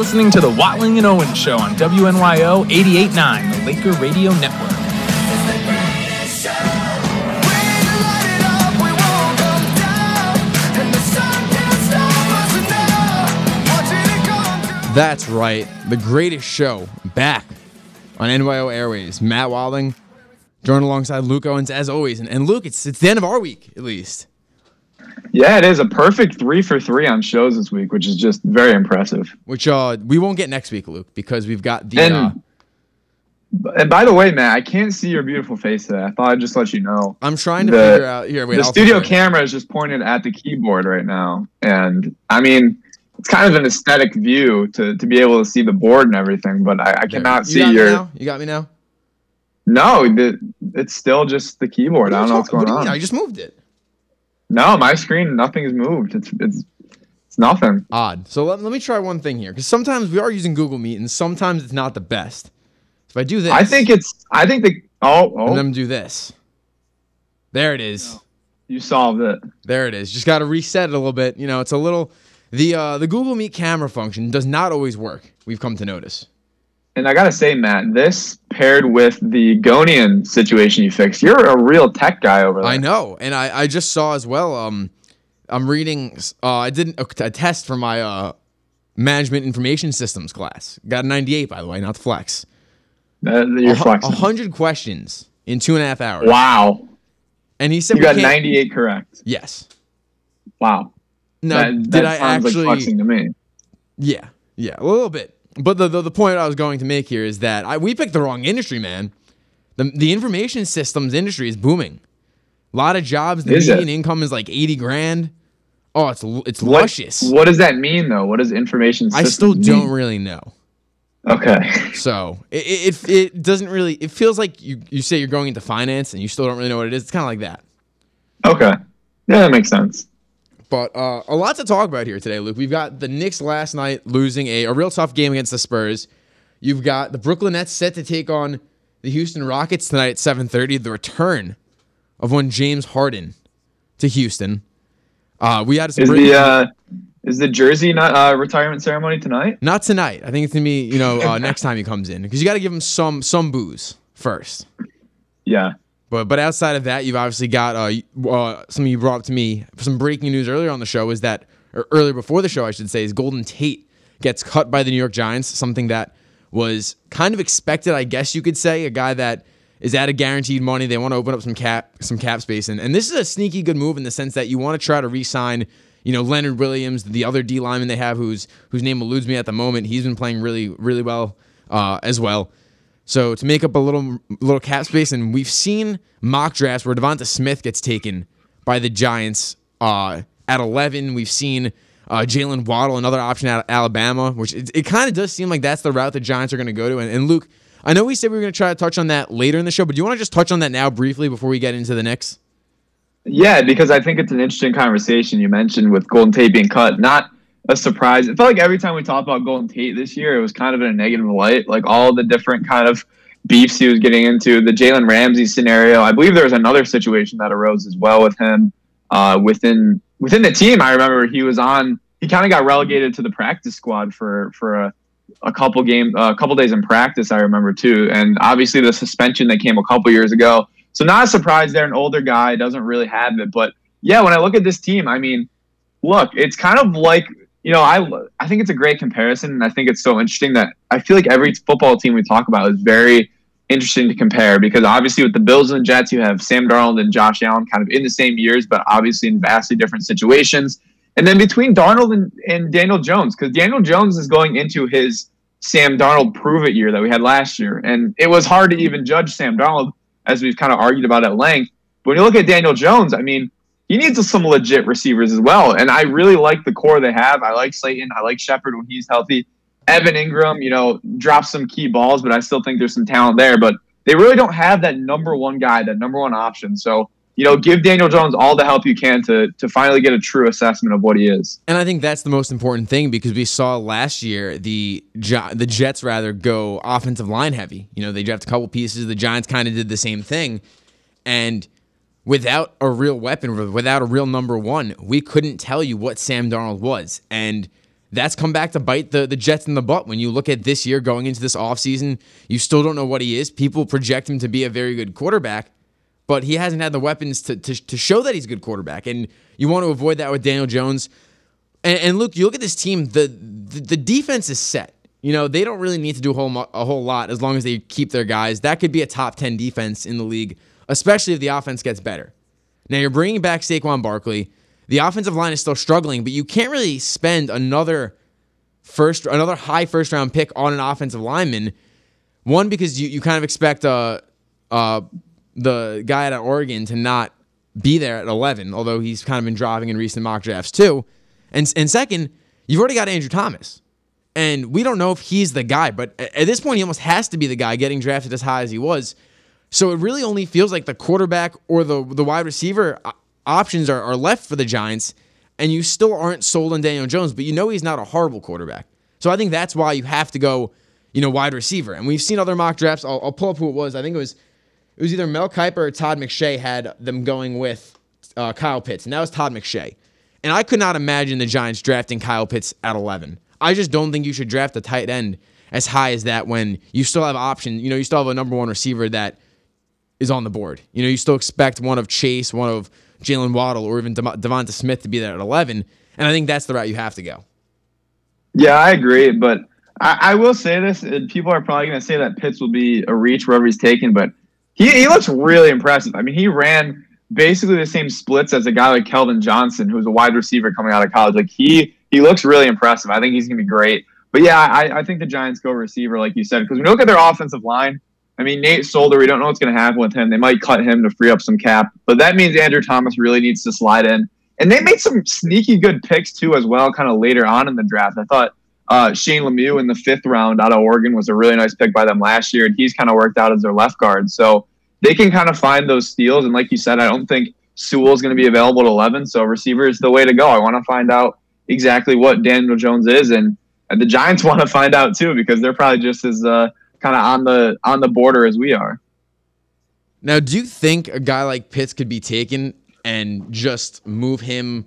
Listening to the Watling and Owen Show on WNYO 88.9, the Laker Radio Network. That's right. The greatest show back on NYO Airways. Matt Watling, joined alongside Luke Owens as always. And, and Luke, it's it's the end of our week at least. Yeah, it is a perfect three for three on shows this week, which is just very impressive. Which uh we won't get next week, Luke, because we've got the And, uh, and by the way, Matt, I can't see your beautiful face today. I thought I'd just let you know. I'm trying to the- figure out here. Wait, the I'll studio camera is just pointed at the keyboard right now, and I mean, it's kind of an aesthetic view to, to be able to see the board and everything, but I, I cannot You see your. You got me now? No, the, it's still just the keyboard. I don't know what's What going do you on. mean? I just moved it. No, my screen, nothing's moved. It's it's it's nothing. Odd. So let, let me try one thing here, because sometimes we are using Google Meet, and sometimes it's not the best. If I do this, I think it's. I think the. Oh, and oh, then do this. There it is. you solved it. There it is. Just got to reset it a little bit. You know, it's a little. The uh, the Google Meet camera function does not always work. We've come to notice. And I gotta say, Matt, this paired with the Gonian situation you fixed, you're a real tech guy over there. I know, and I, I just saw as well. Um, I'm reading. Uh, I did a, test for my uh, management information systems class. Got a 98 by the way, not the flex. Uh, you're A flexing. A hundred questions in two and a half hours. Wow, And he said you got 98 correct. Yes. Wow. No, that, did that I actually? like flexing to me? Yeah, yeah, a little bit. But the, the the point I was going to make here is that I, we picked the wrong industry, man. The the information systems industry is booming. A lot of jobs. The Is it? median income is like eighty grand. Oh, it's it's What, luscious. what does that mean, though? What does information? I still don't really know. Okay. So it, it it it doesn't really. It feels like you you say you're going into finance and you still don't really know what it is. It's kind of like that. Okay. Yeah, that makes sense. But uh, a lot to talk about here today, Luke. We've got the Knicks last night losing a, a real tough game against the Spurs. You've got the Brooklyn Nets set to take on the Houston Rockets tonight at 7:30. The return of one James Harden to Houston. Uh, we had some Is the uh, is the jersey not uh, retirement ceremony tonight? not tonight. I think it's gonna be you know uh, next time he comes in because you got to give him some some booze first. Yeah. But but outside of that, you've obviously got uh, uh something you brought up to me. Some breaking news earlier on the show is that or earlier before the show, I should say, is Golden Tate gets cut by the New York Giants. Something that was kind of expected, I guess you could say. A guy that is out of guaranteed money. They want to open up some cap some cap space, and and this is a sneaky good move in the sense that you want to try to re-sign. You know Leonard Williams, the other D lineman they have, whose whose name eludes me at the moment. He's been playing really really well uh, as well. So to make up a little little cap space, and we've seen mock drafts where Devonta Smith gets taken by the Giants uh, at 11. We've seen uh, Jalen Waddle, another option out of Alabama, which it, it kind of does seem like that's the route the Giants are going to go to. And, and Luke, I know we said we were going to try to touch on that later in the show, but do you want to just touch on that now briefly before we get into the Knicks? Yeah, because I think it's an interesting conversation you mentioned with Golden Tate being cut. Not a surprise. It felt like every time we talked about Golden Tate this year, it was kind of in a negative light. Like all the different kind of beefs he was getting into, the Jalen Ramsey scenario. I believe there was another situation that arose as well with him uh, within within the team. I remember he was on. He kind of got relegated to the practice squad for for a, a couple game a couple days in practice. I remember too, and obviously the suspension that came a couple years ago. So not a surprise there. An older guy doesn't really have it, but yeah, when I look at this team, I mean, look, it's kind of like you know, I I think it's a great comparison, and I think it's so interesting that I feel like every football team we talk about is very interesting to compare because obviously with the Bills and the Jets, you have Sam Darnold and Josh Allen kind of in the same years, but obviously in vastly different situations. And then between Darnold and, and Daniel Jones, because Daniel Jones is going into his Sam Darnold prove it year that we had last year, and it was hard to even judge Sam Darnold as we've kind of argued about at length. But when you look at Daniel Jones, I mean, he needs some legit receivers as well. And I really like the core they have. I like Slayton. I like Shepard when he's healthy. Evan Engram, you know, drops some key balls, but I still think there's some talent there. But they really don't have that number one guy, that number one option. So, you know, give Daniel Jones all the help you can to to finally get a true assessment of what he is. And I think that's the most important thing because we saw last year the the Jets rather go offensive line heavy. You know, they draft a couple pieces. The Giants kind of did the same thing, and without a real weapon, without a real number one, we couldn't tell you what Sam Darnold was. And that's come back to bite the, the Jets in the butt. When you look at this year going into this offseason, you still don't know what he is. People project him to be a very good quarterback, but he hasn't had the weapons to, to, to show that he's a good quarterback. And you want to avoid that with Daniel Jones. And, and look, you look at this team, the, the, the defense is set. You know, they don't really need to do a whole, a whole lot as long as they keep their guys. That could be a top 10 defense in the league, especially if the offense gets better. Now, you're bringing back Saquon Barkley. The offensive line is still struggling, but you can't really spend another first another high first round pick on an offensive lineman. One because you, you kind of expect uh uh the guy at Oregon to not be there at 11, although he's kind of been dropping in recent mock drafts too. And and second, you've already got Andrew Thomas. And we don't know if he's the guy, but at this point he almost has to be the guy getting drafted as high as he was. So it really only feels like the quarterback or the the wide receiver uh, options are, are left for the Giants, and you still aren't sold on Daniel Jones, but you know he's not a horrible quarterback. So I think that's why you have to go, you know, wide receiver. And we've seen other mock drafts. I'll, I'll pull up who it was. I think it was it was either Mel Kiper or Todd McShay had them going with uh, Kyle Pitts, and that was Todd McShay. And I could not imagine the Giants drafting Kyle Pitts at 11. I just don't think you should draft a tight end as high as that when you still have options. You know, you still have a number one receiver that is on the board. You know, you still expect one of Chase, one of Jalen Waddle or even Devonta Smith to be there at 11. And I think that's the route you have to go. Yeah, I agree. But I, I will say this uh, people are probably going to say that Pitts will be a reach wherever he's taken, but he, he looks really impressive. I mean, he ran basically the same splits as a guy like Calvin Johnson, who's a wide receiver coming out of college. Like he he looks really impressive. I think he's going to be great. But yeah, I, I think the Giants go receiver, like you said, because when you look at their offensive line, I mean, Nate Solder, we don't know what's going to happen with him. They might cut him to free up some cap, but that means Andrew Thomas really needs to slide in. And they made some sneaky good picks too, as well, kind of later on in the draft. I thought uh, Shane Lemieux in the fifth round out of Oregon was a really nice pick by them last year, and he's kind of worked out as their left guard. So they can kind of find those steals. And like you said, I don't think Sewell is going to be available at 11. So receiver is the way to go. I want to find out exactly what Daniel Jones is, and, and the Giants want to find out too because they're probably just as uh, kind of on the on the border as we are. Now, do you think a guy like Pitts could be taken and just move him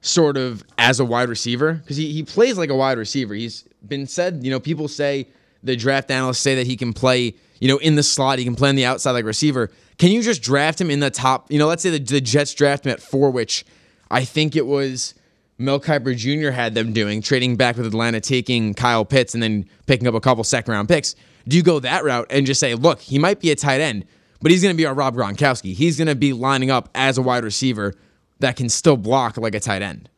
sort of as a wide receiver? Because he, he plays like a wide receiver. He's been said, you know, people say the draft analysts say that he can play, you know, in the slot, he can play on the outside like receiver. Can you just draft him in the top? You know, let's say the, the Jets draft him at four, which I think it was Mel Kiper Jr. had them doing, trading back with Atlanta, taking Kyle Pitts and then picking up a couple second round picks. Do you go that route and just say, look, he might be a tight end, but he's going to be our Rob Gronkowski. He's going to be lining up as a wide receiver that can still block like a tight end.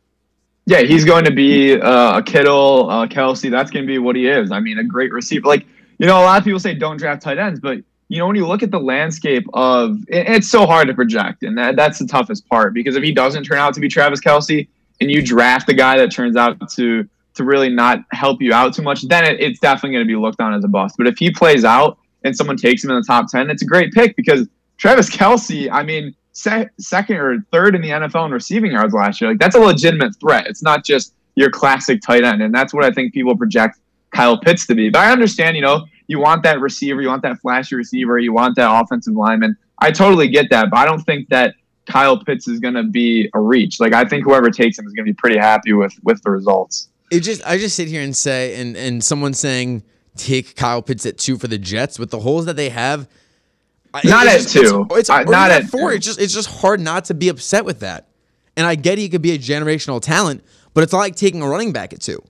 Yeah, he's going to be uh, a Kittle, uh, Kelce. That's going to be what he is. I mean, a great receiver. Like, you know, a lot of people say don't draft tight ends, but you know, when you look at the landscape of, it's so hard to project, and that, that's the toughest part because if he doesn't turn out to be Travis Kelce and you draft a guy that turns out to to really not help you out too much, then it, it's definitely going to be looked on as a bust. But if he plays out and someone takes him in the top 10, it's a great pick because Travis Kelce, I mean, se- second or third in the NFL in receiving yards last year. Like, that's a legitimate threat. It's not just your classic tight end. And that's what I think people project Kyle Pitts to be. But I understand, you know, you want that receiver, you want that flashy receiver, you want that offensive lineman. I totally get that. But I don't think that Kyle Pitts is going to be a reach. Like, I think whoever takes him is going to be pretty happy with with the results it just I just sit here and say and and someone saying take Kyle Pitts at two for the Jets with the holes that they have. Not at just, two. It's, it's uh, not at four. Two. It's just it's just hard not to be upset with that. And I get he could be a generational talent, but it's not like taking a running back at two.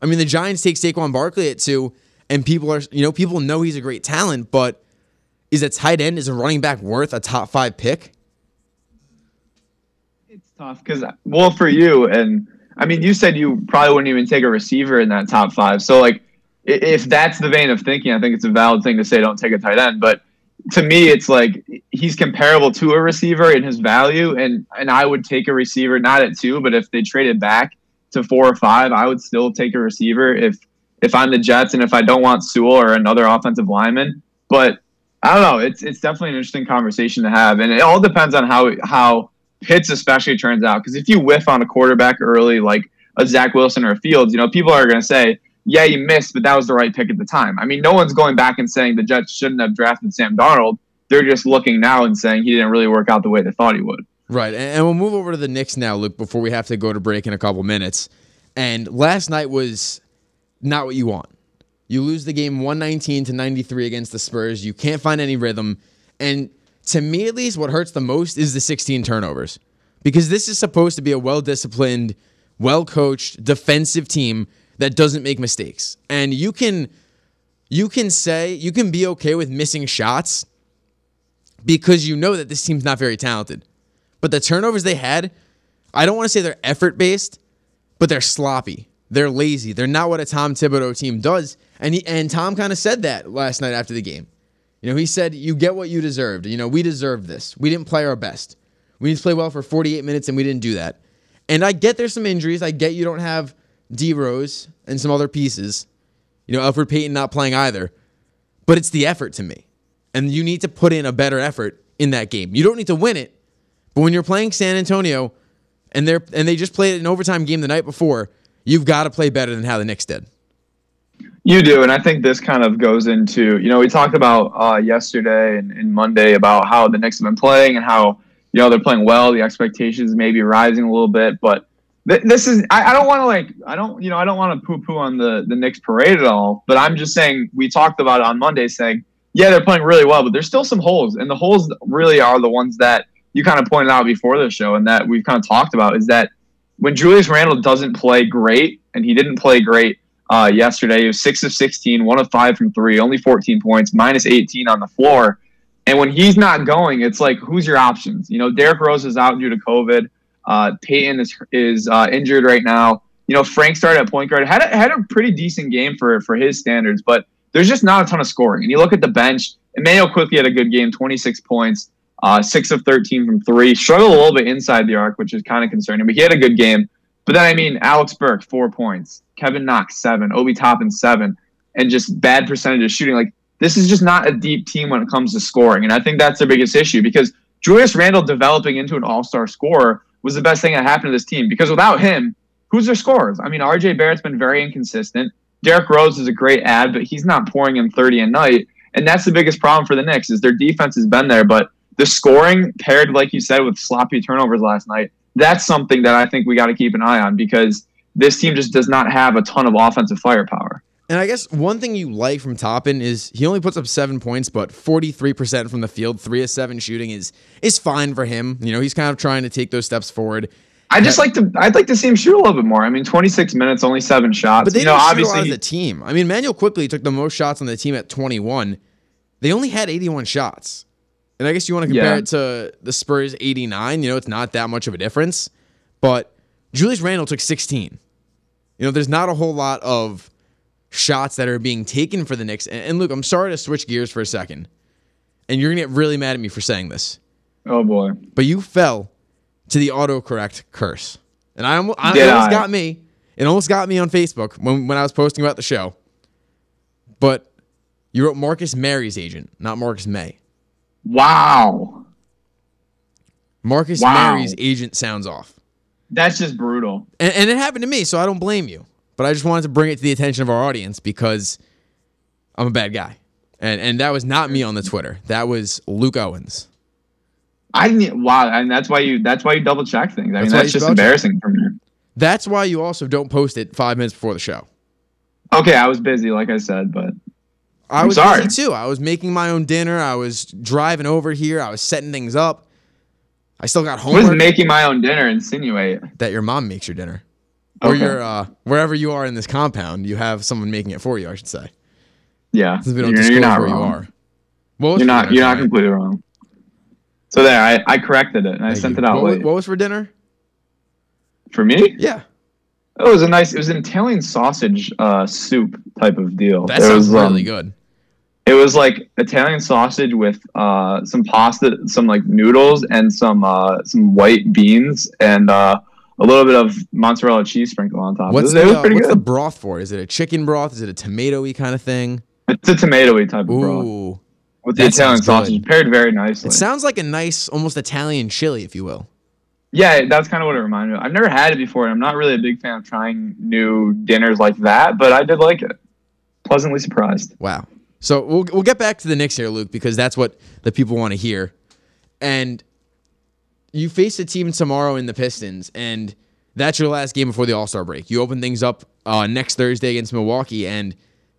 I mean, the Giants take Saquon Barkley at two, and people are you know people know he's a great talent, but is a tight end is a running back worth a top five pick? It's tough because well for you and I mean, you said you probably wouldn't even take a receiver in that top five. So, like, if that's the vein of thinking, I think it's a valid thing to say don't take a tight end. But to me, it's like he's comparable to a receiver in his value, and and I would take a receiver not at two, but if they traded back to four or five, I would still take a receiver if if I'm the Jets and if I don't want Sewell or another offensive lineman. But I don't know. It's it's definitely an interesting conversation to have, and it all depends on how how Pitts especially turns out because if you whiff on a quarterback early, like a Zach Wilson or a Fields, you know, people are going to say, yeah, you missed, but that was the right pick at the time. I mean, no one's going back and saying the Jets shouldn't have drafted Sam Darnold. They're just looking now and saying he didn't really work out the way they thought he would. Right. And we'll move over to the Knicks now, Luke, before we have to go to break in a couple minutes. And last night was not what you want. You lose the game 119 to 93 against the Spurs. You can't find any rhythm. And to me, at least, what hurts the most is the 16 turnovers. Because this is supposed to be a well disciplined, well coached, defensive team that doesn't make mistakes. And you can you can say you can be okay with missing shots because you know that this team's not very talented. But the turnovers they had, I don't want to say they're effort based, but they're sloppy. They're lazy. They're not what a Tom Thibodeau team does. And he, and Tom kind of said that last night after the game. You know, he said, "You get what you deserved. You know, we deserved this. We didn't play our best. We need to play well for 48 minutes, and we didn't do that." And I get there's some injuries. I get you don't have D Rose and some other pieces. You know, Elfrid Payton not playing either. But it's the effort to me. And you need to put in a better effort in that game. You don't need to win it, but when you're playing San Antonio and they're and they just played an overtime game the night before, you've got to play better than how the Knicks did. You do, and I think this kind of goes into you know we talked about uh, yesterday and, and Monday about how the Knicks have been playing and how you know they're playing well. The expectations may be rising a little bit, but th- this is I, I don't want to like I don't you know I don't want to poo poo on the the Knicks parade at all. But I'm just saying we talked about it on Monday, saying yeah they're playing really well, but there's still some holes, and the holes really are the ones that you kind of pointed out before the show, and that we've kind of talked about is that when Julius Randle doesn't play great, and he didn't play great uh, yesterday. He was six of 16, one of five from three, only 14 points, minus 18 on the floor. And when he's not going, it's like, who's your options? You know, Derrick Rose is out due to COVID. Uh, Payton is is uh, injured right now. You know, Frank started at point guard, had a, had a pretty decent game for for his standards, but there's just not a ton of scoring. And you look at the bench, Immanuel Quickley had a good game, 26 points, uh, six of 13 from three. Struggled a little bit inside the arc, which is kind of concerning, but he had a good game. But then, I mean, Alec Burks, four points. Kevin Knox, seven. Obi Toppin, seven. And just bad percentage of shooting. Like, this is just not a deep team when it comes to scoring. And I think that's the biggest issue because Julius Randle developing into an all star scorer was the best thing that happened to this team. Because without him, who's their scorers? I mean, RJ Barrett's been very inconsistent. Derrick Rose is a great ad, but he's not pouring in 30 a night. And that's the biggest problem for the Knicks is their defense has been there, but the scoring paired, like you said, with sloppy turnovers last night, that's something that I think we got to keep an eye on because this team just does not have a ton of offensive firepower. And I guess one thing you like from Toppin is he only puts up seven points, but 43% from the field, three of seven shooting is is fine for him. You know, he's kind of trying to take those steps forward. I just like to. I'd like to see him shoot a little bit more. I mean, 26 minutes, only seven shots. But they you know, shoot obviously, as a team. I mean, Manuel Quickley took the most shots on the team at 21. They only had 81 shots. And I guess you want to compare Yeah. it to the Spurs 89. You know, it's not that much of a difference. But Julius Randle took 16. You know, there's not a whole lot of shots that are being taken for the Knicks. And, and look, I'm sorry to switch gears for a second. And you're going to get really mad at me for saying this. oh boy, But you fell to the autocorrect curse. And I almost, I, it almost I? got me. It almost got me on Facebook when, when I was posting about the show. But you wrote Marcus Mary's agent, not Marcus Maye. Wow, Marcus Wow. Mary's agent sounds off. that's just brutal. And, and it happened to me, so I don't blame you. But I just wanted to bring it to the attention of our audience because I'm a bad guy. And and that was not me on the Twitter. That was Luke Owens. I didn't. Wow, and that's why you. That's why you double check things. I That's mean, that's just check. embarrassing for me. That's why you also don't post it five minutes before the show. Okay, I was busy, like I said, but I I'm was sorry. busy too. I was making my own dinner. I was driving over here. I was setting things up. I still got I was making my own dinner. Insinuate. that your mom makes your dinner, or Okay. your uh, wherever you are in this compound, you have someone making it for you. I should say, Yeah, since we don't you're, disclose you're not where wrong. you are. What was You're not. You're not tonight? completely wrong. So there, I, I corrected it and I sent you. it out What, what was for dinner? For me, Yeah, it was a nice. It was an Italian sausage uh, soup type of deal. that There sounds was, um, really good. It was like Italian sausage with uh, some pasta, some like noodles, and some uh, some white beans, and uh, a little bit of mozzarella cheese sprinkled on top. What's it was, it the pretty what's the broth for? Is it a chicken broth? Is it a tomatoey kind of thing? it's a tomatoey type of broth Ooh, with the Italian sausage good. paired very nicely. it sounds like a nice, almost Italian chili, if you will. Yeah, that's kind of what it reminded me. of. I've never had it before, and I'm not really a big fan of trying new dinners like that, but I did like it. Pleasantly surprised. Wow. So we'll we'll get back to the Knicks here, Luke, because that's what the people want to hear. And you face a team tomorrow in the Pistons, and That's your last game before the All Star break. You open things up uh, next Thursday against Milwaukee, and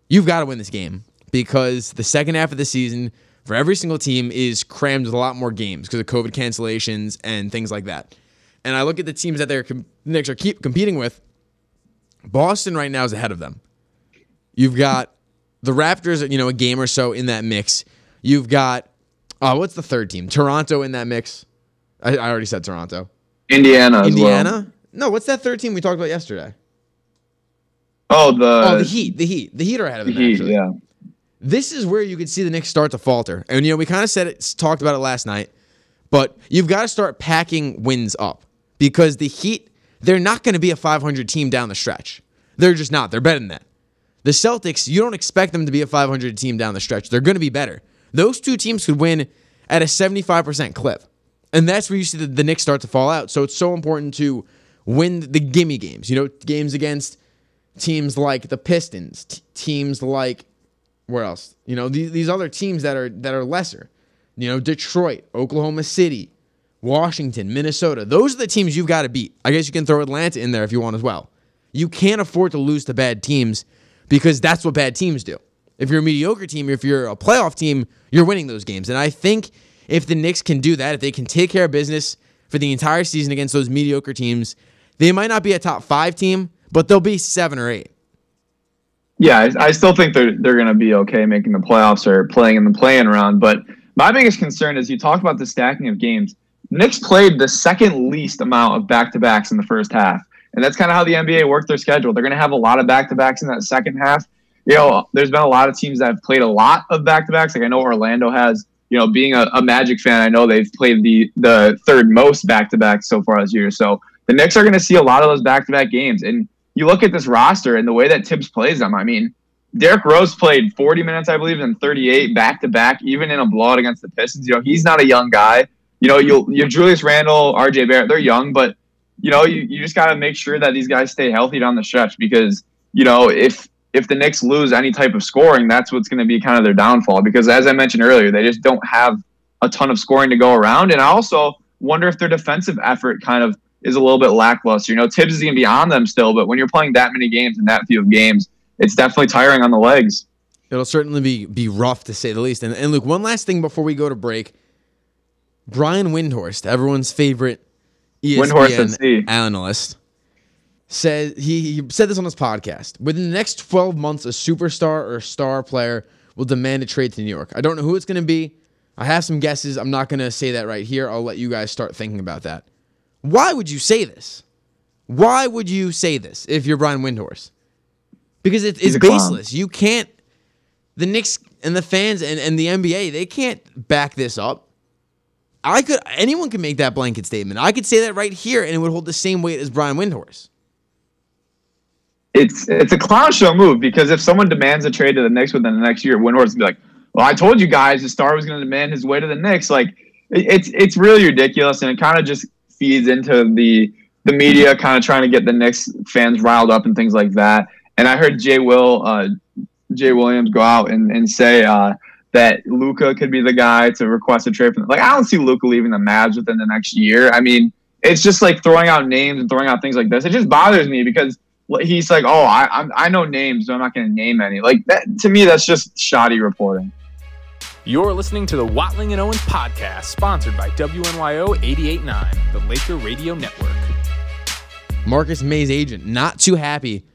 you've got to win this game because the second half of the season for every single team is crammed with a lot more games because of COVID cancellations and things like that. And I look at the teams that they're com- Knicks are keep competing with. Boston right now is ahead of them. You've got the Raptors, you know, a game or so in that mix. You've got uh, what's the third team? Toronto in that mix. I, I already said Toronto. Indiana. Indiana. Well. No, what's that third team we talked about yesterday? Oh, the oh the Heat. The Heat. The Heat are ahead of them. Heat. actually. Yeah. This is where you could see the Knicks start to falter. And you know, we kind of said it, talked about it last night, but you've got to start packing wins up because the Heat, they're not going to be a 500 team down the stretch. They're just not. They're better than that. The Celtics, you don't expect them to be a 500 team down the stretch. They're going to be better. Those two teams could win at a 75% clip. And that's where you see the, the Knicks start to fall out. So it's so important to win the gimme games. You know, games against teams like the Pistons, t- teams like where else? You know, these, these other teams that are that are lesser. You know, Detroit, Oklahoma City, Washington, Minnesota. Those are the teams you've got to beat. I guess you can throw Atlanta in there if you want as well. You can't afford to lose to bad teams because that's what bad teams do. If you're a mediocre team, if you're a playoff team, you're winning those games. And I think if the Knicks can do that, if they can take care of business for the entire season against those mediocre teams, they might not be a top five team, but they'll be seven or eight. Yeah, I, still think they're they're going to be okay making the playoffs or playing in the play-in round. But my biggest concern is you talk about the stacking of games. Knicks played the second least amount of back-to-backs in the first half, and that's kind of how the NBA worked their schedule. They're going to have a lot of back-to-backs in that second half. You know, there's been a lot of teams that have played a lot of back-to-backs. Like I know Orlando has. You know, being a, a Magic fan, I know they've played the the third most back-to-backs so far this year. So the Knicks are going to see a lot of those back-to-back games, and you look at this roster and the way that Thibs plays them. I mean, Derrick Rose played 40 minutes, I believe, and 38 back to back, even in a blowout against the Pistons. You know, he's not a young guy. You know, you'll you Julius Randle, RJ Barrett, they're young, but you know, you, you just gotta make sure that these guys stay healthy down the stretch because, you know, if if the Knicks lose any type of scoring, that's what's gonna be kind of their downfall. Because as I mentioned earlier, they just don't have a ton of scoring to go around. And I also wonder if their defensive effort kind of is a little bit lackluster. You know, Thibs is going to be on them still, but when you're playing that many games and that few of games, it's definitely tiring on the legs. It'll certainly be be rough to say the least. And, and Luke, one last thing before we go to break. Brian Windhorst, everyone's favorite ESPN analyst, said he, he said this on his podcast. Within the next 12 months, a superstar or a star player will demand a trade to New York. I don't know who it's going to be. I have some guesses. I'm not going to say that right here. I'll let you guys start thinking about that. Why would you say this? Why would you say this if you're Brian Windhorst? Because it, it's baseless. You can't. The Knicks and the fans and, and the NBA they can't back this up. I could anyone could make that blanket statement. I could say that right here, and it would hold the same weight as Brian Windhorst. It's it's a clown show move because if someone demands a trade to the Knicks within the next year, Windhorst would be like, "Well, I told you guys the star was going to demand his way to the Knicks." Like, it's it's really ridiculous, and it kind of just feeds into the the media kind of trying to get the Knicks fans riled up and things like that. And I heard Jay Will uh, Jay Williams go out and and say uh, that Luka could be the guy to request a trade from. Like I don't see Luka leaving the Mavs within the next year. I mean, it's just like throwing out names and throwing out things like this. It just bothers me because he's like, oh, I I'm, I know names, so I'm not going to name any. Like that to me, that's just shoddy reporting. You're listening to the Watling and Owens podcast, sponsored by WNYO 88.9, the Laker Radio Network. Marcus Maye's agent not too happy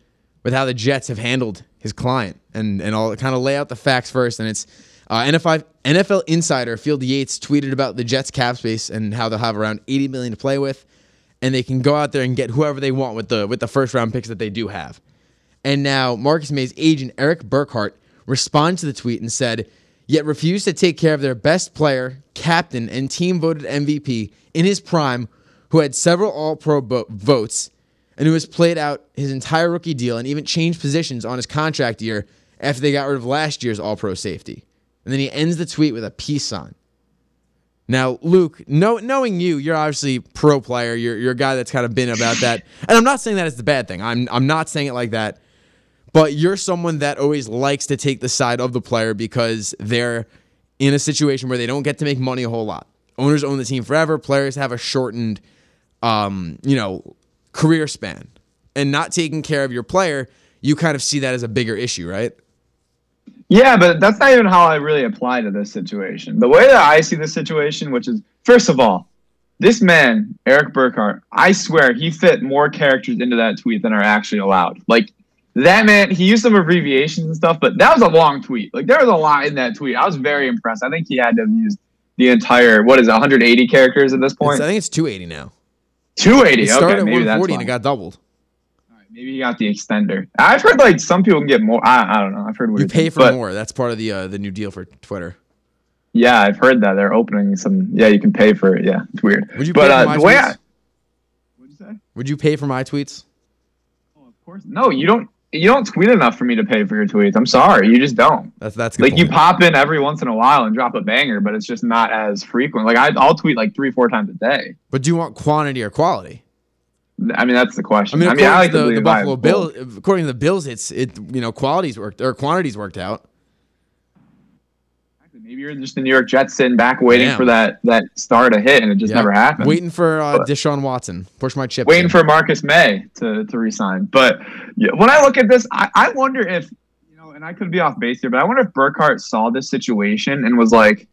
with how the Jets have handled his client, and and I'll kind of lay out the facts first. And it's uh, NFL NFL insider Field Yates tweeted about the Jets cap space and how they'll have around 80 million to play with, and they can go out there and get whoever they want with the with the first round picks that they do have. And now Marcus Maye's agent Eric Burkhardt responded to the tweet and said yet refused to take care of their best player, captain, and team voted MVP in his prime, who had several All Pro bo- votes and who has played out his entire rookie deal and even changed positions on his contract year after they got rid of last year's All Pro safety. And then he ends the tweet with a peace sign. Now, Luke, know, knowing you, you're obviously pro player. You're, you're a guy that's kind of been about that. And I'm not saying that it's the bad thing. I'm, I'm not saying it like that but you're someone that always likes to take the side of the player because they're in a situation where they don't get to make money a whole lot. Owners own the team forever. Players have a shortened, um, you know, career span and not taking care of your player, you kind of see that as a bigger issue, right? Yeah, but that's not even how I really apply to this situation. The way that I see the situation, which is first of all, this man, Eric Burkhardt, I swear he fit more characters into that tweet than are actually allowed. Like that man, he used some abbreviations and stuff, but that was a long tweet. Like there was a lot in that tweet. I was very impressed. I think he had to have used the entire what is it, 180 characters at this point. It's- I think it's 280 now. 280. It started okay, at maybe that's 140 and it got doubled. Maybe he got the extender. I've heard like some people can get more. I, I don't know. I've heard You pay for but more. That's part of the uh, the new deal for Twitter. Yeah, I've heard that they're opening some. Yeah, you can pay for it. Yeah, it's weird. Would you but pay for uh, my the way tweets? I, what'd you say? Would you pay for my tweets? Oh, of course. No, you don't. You don't tweet enough for me to pay for your tweets. I'm sorry, you just don't. That's that's Like you pop in every once in a while and drop a banger, but it's just not as frequent. Like I, I'll tweet like three, four times a day. But do you want quantity or quality? I mean, that's the I question. mean, I mean, I like the, the Buffalo Bill, according to the Bills, it's it you know qualities worked or quantities worked out. Maybe you're just the New York Jets sitting back waiting Damn. for that that star to hit, and it just Yeah. never happened. Waiting for uh, But- Deshaun Watson. Push my chip. waiting in. for Marcus Maye to, to resign. But yeah, when I look at this, I, I wonder if, you know, and I could be off base here, but I wonder if Burkhardt saw this situation and was like,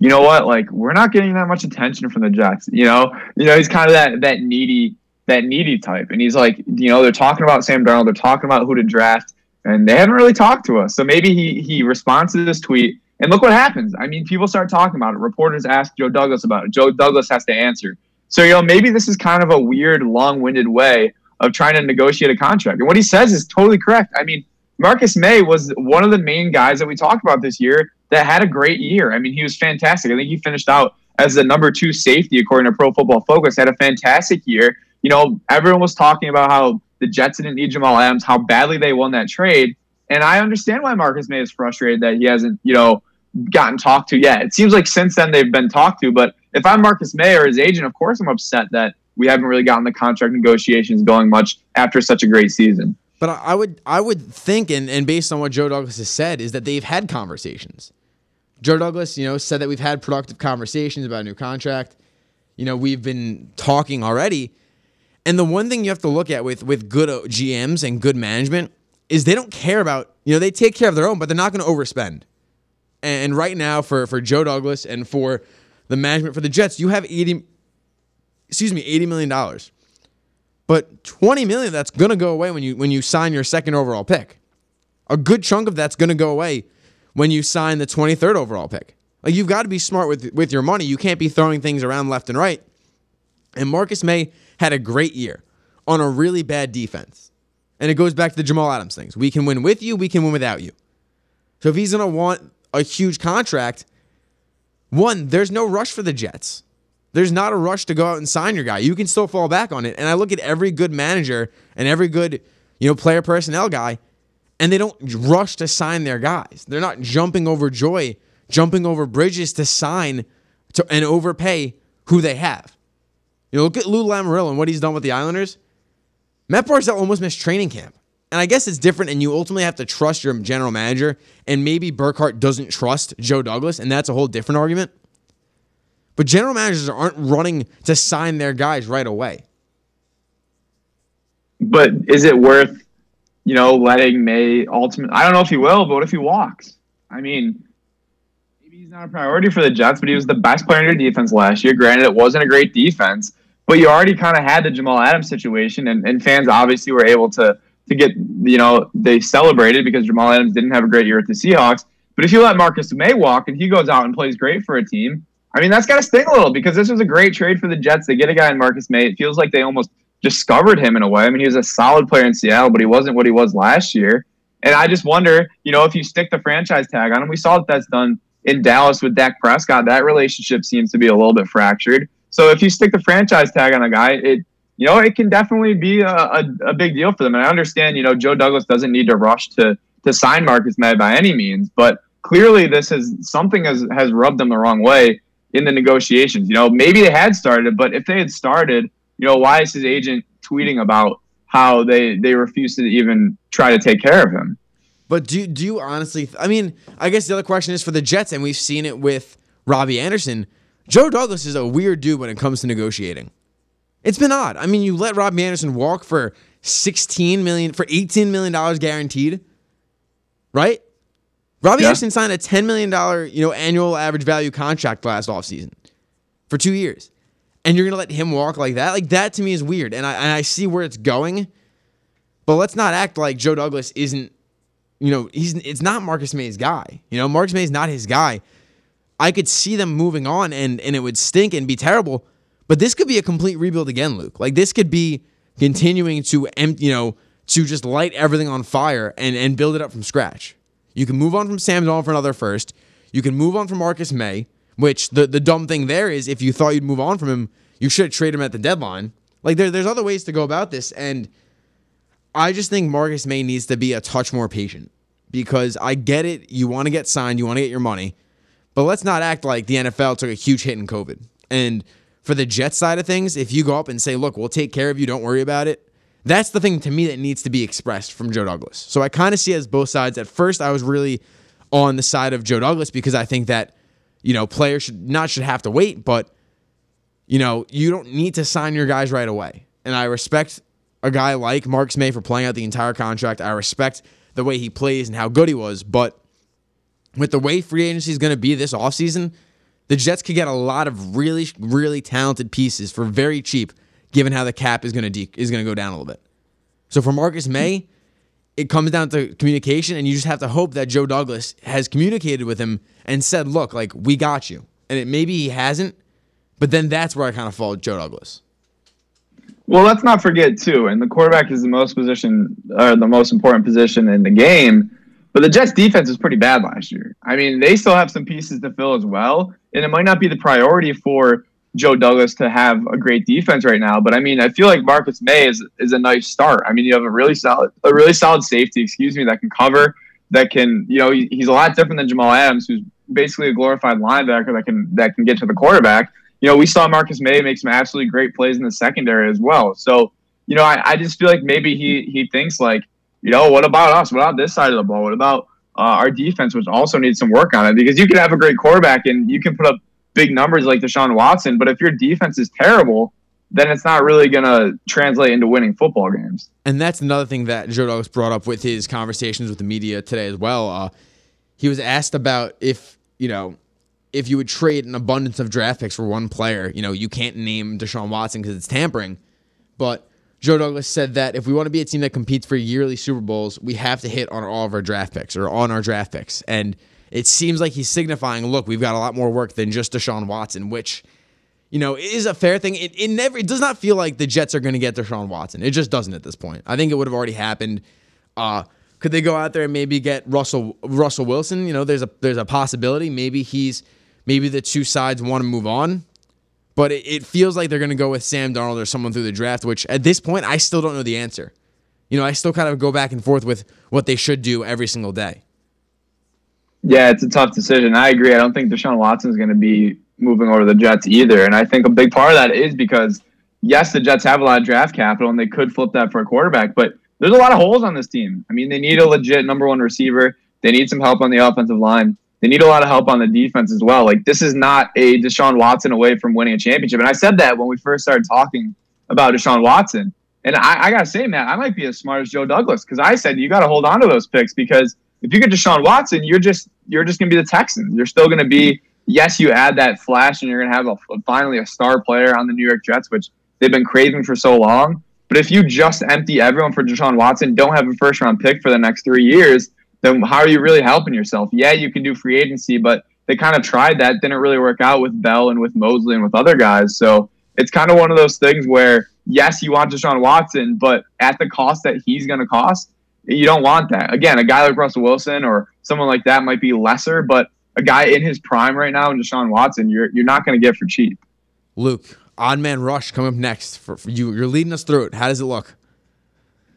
you know what, like we're not getting that much attention from the Jets. You know, you know, he's kind of that that needy that needy type, and he's like, you know, they're talking about Sam Darnold, they're talking about who to draft, and they haven't really talked to us. So maybe he he responds to this tweet. And look what happens. I mean, people start talking about it. Reporters ask Joe Douglas about it. Joe Douglas has to answer. So, you know, maybe this is kind of a weird, long winded way of trying to negotiate a contract. And what he says is totally correct. I mean, Marcus Maye was one of the main guys that we talked about this year that had a great year. I mean, he was fantastic. I think he finished out as the number two safety, according to Pro Football Focus, had a fantastic year. You know, everyone was talking about how the Jets didn't need Jamal Adams, how badly they won that trade. And I understand why Marcus Maye is frustrated that he hasn't, you know, gotten talked to yet. It seems like since then they've been talked to, but if I'm Marcus Maye or his agent, of course I'm upset that we haven't really gotten the contract negotiations going much after such a great season. But I would I would think, and, and based on what Joe Douglas has said, is that they've had conversations. Joe Douglas, you know, said that we've had productive conversations about a new contract. You know, we've been talking already. And the one thing you have to look at with with good GMs and good management is they don't care about, you know, they take care of their own, but they're not going to overspend. And right now, for for Joe Douglas and for the management for the Jets, you have eighty, excuse me, eighty million dollars. But 20 million that's going to go away when you when you sign your second overall pick. A good chunk of that's going to go away when you sign the 23rd overall pick. Like you've got to be smart with with your money. You can't be throwing things around left and right. And Marcus Maye had a great year on a really bad defense. And it goes back to the Jamal Adams things. We can win with you, we can win without you. So if he's going to want a huge contract, one, there's no rush for the Jets. There's not a rush to go out and sign your guy. You can still fall back on it. And I look at every good manager and every good, you know, player personnel guy, and they don't rush to sign their guys. They're not jumping over joy, jumping over bridges to sign to and overpay who they have. You know, look at Lou Lamoriello and what he's done with the Islanders. Matt Barzal almost missed training camp. And I guess it's different, and you ultimately have to trust your general manager. And maybe Burkhardt doesn't trust Joe Douglas, and that's a whole different argument. But general managers aren't running to sign their guys right away. But is it worth, you know, letting Maye ultimately? I don't know if he will, but what if he walks? I mean, maybe he's not a priority for the Jets, but he was the best player in your defense last year. Granted, it wasn't a great defense, but you already kind of had the Jamal Adams situation, and, and fans obviously were able to to get, you know, they celebrated because Jamal Adams didn't have a great year at the Seahawks. But if you let Marcus Maye walk and he goes out and plays great for a team, I mean, that's got to sting a little because this was a great trade for the Jets. They get a guy in Marcus Maye. It feels like they almost discovered him in a way. I mean, he was a solid player in Seattle, but he wasn't what he was last year. And I just wonder, you know, if you stick the franchise tag on him, we saw that that's done in Dallas with Dak Prescott. That relationship seems to be a little bit fractured. So if you stick the franchise tag on a guy, it you know it can definitely be a, a, a big deal for them. And I understand, you know, Joe Douglas doesn't need to rush to to sign Marcus Maye by any means, but clearly this is something has has rubbed them the wrong way in the negotiations. You know, maybe they had started, but if they had started, you know, why is his agent tweeting about how they they refuse to even try to take care of him? But do do you honestly? I mean, I guess the other question is for the Jets, and we've seen it with Robbie Anderson. Joe Douglas is a weird dude when it comes to negotiating. It's been odd. I mean, you let Robbie Anderson walk for 16 million for 18 million dollars guaranteed, right? Robbie Yeah. Anderson signed a 10 million dollar, you know, annual average value contract last offseason for 2 years. And you're going to let him walk like that? Like that to me is weird. And I and I see where it's going. But let's not act like Joe Douglas isn't you know, he's it's not Marcus Maye's guy. You know, Marcus Maye's not his guy. I could see them moving on and and it would stink and be terrible. But this could be a complete rebuild again, Luke. Like this could be continuing to em- you know, to just light everything on fire and and build it up from scratch. You can move on from Sam Darnold for another first. You can move on from Marcus Maye, which the the dumb thing there is if you thought you'd move on from him, you should trade him at the deadline. Like there, there's other ways to go about this and I just think Marcus Maye needs to be a touch more patient because I get it. You want to get signed, you want to get your money, but let's not act like the NFL took a huge hit in COVID. And for the Jets side of things, if you go up and say, look, we'll take care of you, don't worry about it, that's the thing to me that needs to be expressed from Joe Douglas. So I kind of see as both sides. At first, I was really on the side of Joe Douglas because I think that, you know, players should not should have to wait, but you know, you don't need to sign your guys right away. And I respect a guy like Marcus Maye for playing out the entire contract. I respect the way he plays and how good he was. But with the way free agency is going to be this offseason, the Jets could get a lot of really, really talented pieces for very cheap, given how the cap is going to de- is going to go down a little bit. So for Marcus Maye, it comes down to communication, and you just have to hope that Joe Douglas has communicated with him and said, "Look, like we got you." And it maybe he hasn't, but then that's where I kind of fall Joe Douglas. Well, let's not forget too, and the quarterback is the most position or the most important position in the game. But the Jets defense was pretty bad last year. I mean, they still have some pieces to fill as well, and it might not be the priority for Joe Douglas to have a great defense right now. But I mean, I feel like Marcus Maye is is a nice start. I mean, you have a really solid a really solid safety, excuse me, that can cover, that can you know he's a lot different than Jamal Adams, who's basically a glorified linebacker that can that can get to the quarterback you know, we saw Marcus Maye make some absolutely great plays in the secondary as well. So, you know, I, I just feel like maybe he he thinks like, you know, what about us? What about this side of the ball? What about uh, our defense, which also needs some work on it? Because you can have a great quarterback and you can put up big numbers like Deshaun Watson, but if your defense is terrible, then it's not really going to translate into winning football games. And that's another thing that Joe Douglas brought up with his conversations with the media today as well. Uh, he was asked about if, you know, if you would trade an abundance of draft picks for one player, you know, you can't name Deshaun Watson because it's tampering. But Joe Douglas said that if we want to be a team that competes for yearly Super Bowls, we have to hit on all of our draft picks or on our draft picks. And it seems like he's signifying, look, we've got a lot more work than just Deshaun Watson, which, you know, is a fair thing. It, it never it does not feel like the Jets are going to get Deshaun Watson. It just doesn't at this point. I think it would have already happened. Uh, could they go out there and maybe get Russell Russell Wilson? You know, there's a there's a possibility. Maybe he's maybe the two sides want to move on. But it, it feels like they're going to go with Sam Darnold or someone through the draft, which at this point, I still don't know the answer. You know, I still kind of go back and forth with what they should do every single day. Yeah, it's a tough decision. I agree. I don't think Deshaun Watson is going to be moving over the Jets either. And I think a big part of that is because, yes, the Jets have a lot of draft capital and they could flip that for a quarterback, but there's a lot of holes on this team. I mean, they need a legit number one receiver, they need some help on the offensive line. They need a lot of help on the defense as well. Like this is not a Deshaun Watson away from winning a championship. And I said that when we first started talking about Deshaun Watson. And I, I gotta say, man, I might be as smart as Joe Douglas because I said you got to hold on to those picks because if you get Deshaun Watson, you're just you're just gonna be the Texans. You're still gonna be yes, you add that flash and you're gonna have a, finally a star player on the New York Jets, which they've been craving for so long. But if you just empty everyone for Deshaun Watson, don't have a first round pick for the next three years, then how are you really helping yourself? Yeah, you can do free agency, but they kind of tried that, didn't really work out with Bell and with Mosley and with other guys. So it's kind of one of those things where yes, you want Deshaun Watson, but at the cost that he's going to cost, you don't want that. Again, a guy like Russell Wilson or someone like that might be lesser, but a guy in his prime right now, and Deshaun Watson, you're you're not going to get for cheap. Luke, Odd Man Rush coming up next for, for you. You're leading us through it. How does it look?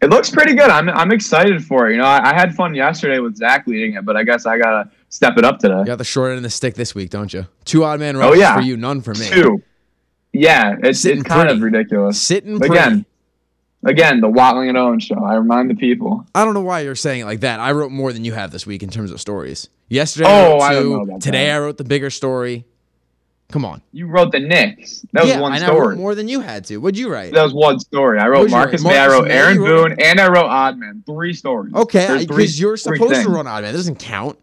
It looks pretty good. I'm I'm excited for it. You know, I, I had fun yesterday with Zach leading it, but I guess I gotta step it up today. You got the short end of the stick this week, don't you? Two Odd Man Rushes Oh, yeah. for you, none for me. Two. Yeah, it's, Sitting it's kind pretty. of ridiculous. Sitting pretty. Again, again, the Watling and Owen show. I remind the people. I don't know why you're saying it like that. I wrote more than you have this week in terms of stories. Yesterday, Oh, I I two. Today, that. I wrote the bigger story. Come on. You wrote the Knicks. That yeah, was one story. wrote more than you had to. What'd you write? That was one story. I wrote What'd Marcus? Maye, I wrote Maye, Aaron wrote- Boone, and I wrote Oddman. Three stories. Okay, because you're supposed to run of it. Doesn't count.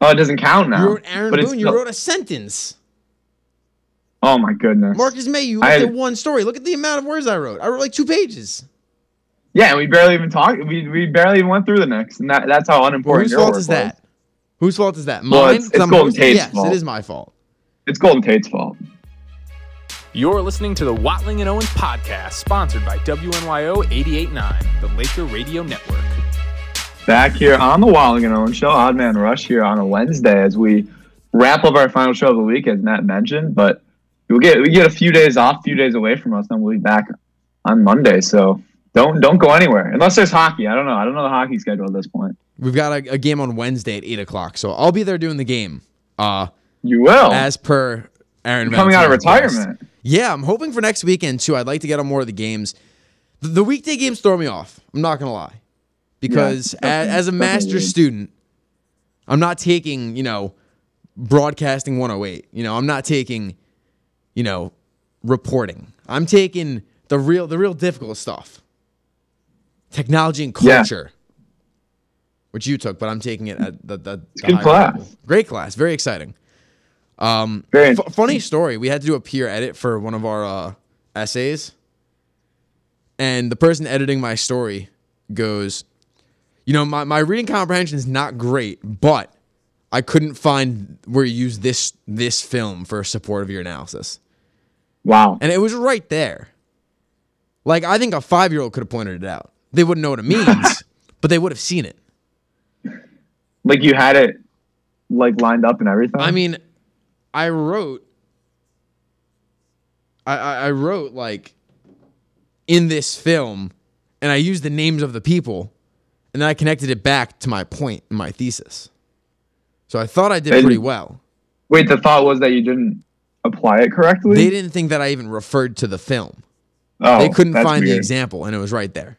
Oh, it doesn't count now. You wrote Aaron Boone. You wrote a sentence. Oh my goodness. Marcus Maye. You looked had- at one story. Look at the amount of words I wrote. I wrote like two pages. Yeah, and we barely even talked. We, we barely even went through the Knicks, and that, that's how Well, unimportant whose your fault is was. that? Whose fault is that? Mine. Well, it's- it's Golden? Tate's Yes, fault. it is my fault. It's Golden Tate's fault. You're listening to the Watling and Owens podcast, sponsored by WNYO 889, the Laker Radio Network. Back here on the Watling and Owens Show, Odd Man Rush here on a Wednesday as we wrap up our final show of the week, as Matt mentioned. But we'll get we get a few days off, few days away from us, then we'll be back on Monday. So don't don't go anywhere unless there's hockey. I don't know. I don't know the hockey schedule at this point. We've got a, a game on Wednesday at eight o'clock, so I'll be there doing the game. Uh, You will as per Aaron. coming out of retirement. Yeah, I'm hoping for next weekend too. I'd like to get on more of the games. The, the weekday games throw me off. I'm not gonna lie, because Yeah, a- as, a master's student, I'm not taking you know broadcasting 108. You know, I'm not taking you know reporting. I'm taking the real the real difficult stuff. Technology and Yeah. culture. Which you took, but I'm taking it at the, the, the good class. level. Great class, very exciting. Um, F- funny story. We had to do a peer edit for one of our uh, essays, and the person editing my story goes, "You know, my, my reading comprehension is not great, but I couldn't find where you use this this film for support of your analysis, Wow. and it was right there. Like I think a five year old could have pointed it out. They wouldn't know what it means, but they would have seen it. Like you had it like lined up and everything. I mean, I wrote, I, I, I wrote like in this film, and I used the names of the people, and then I connected it back to my point in my thesis. So I thought I did And- pretty well. wait. The thought was that you didn't apply it correctly. They didn't think that I even referred to the film. oh, they couldn't find the example, and it was right there.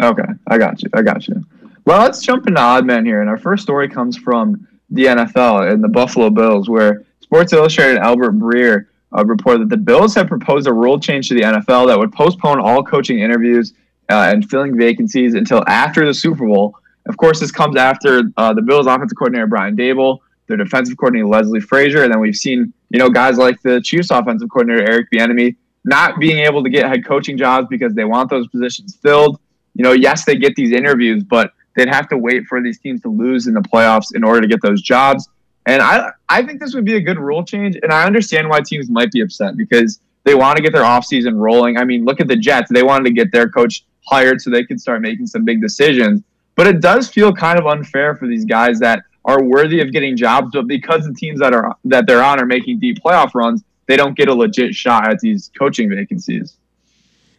Okay, I got you. I got you. Well, let's jump into odd man here, and our first story comes from the NFL and the Buffalo Bills, where Sports Illustrated Albert Breer uh, reported that the Bills have proposed a rule change to the NFL that would postpone all coaching interviews uh, and filling vacancies until after the Super Bowl. Of course, this comes after uh, the Bills' offensive coordinator Brian Daboll, their defensive coordinator Leslie Frazier, and then we've seen you know guys like the Chiefs' offensive coordinator Eric Bieniemy not being able to get head coaching jobs because they want those positions filled you know, yes, they get these interviews, but they'd have to wait for these teams to lose in the playoffs in order to get those jobs. And I, I think this would be a good rule change. And I understand why teams might be upset because they want to get their offseason rolling. I mean, look at the Jets. They wanted to get their coach hired so they could start making some big decisions. But it does feel kind of unfair for these guys that are worthy of getting jobs, but because the teams that are that they're on are making deep playoff runs, they don't get a legit shot at these coaching vacancies.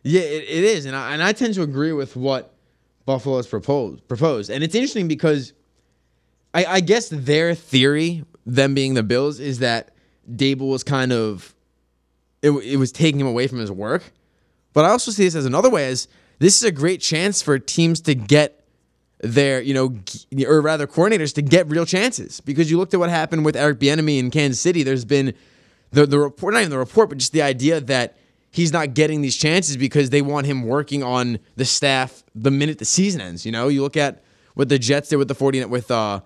Yeah, it, it is, and I, and I tend to agree with what Buffalo has proposed. Proposed, and it's interesting because I, I guess their theory, them being the Bills, is that Daboll was kind of it, it was taking him away from his work. But I also see this as another way as this is a great chance for teams to get their, you know, or rather coordinators to get real chances because you looked at what happened with Eric Bieniemy in Kansas City. There's been the the report, not even the report, but just the idea that he's not getting these chances because they want him working on the staff the minute the season ends. You know, you look at what the Jets did with the 40 with uh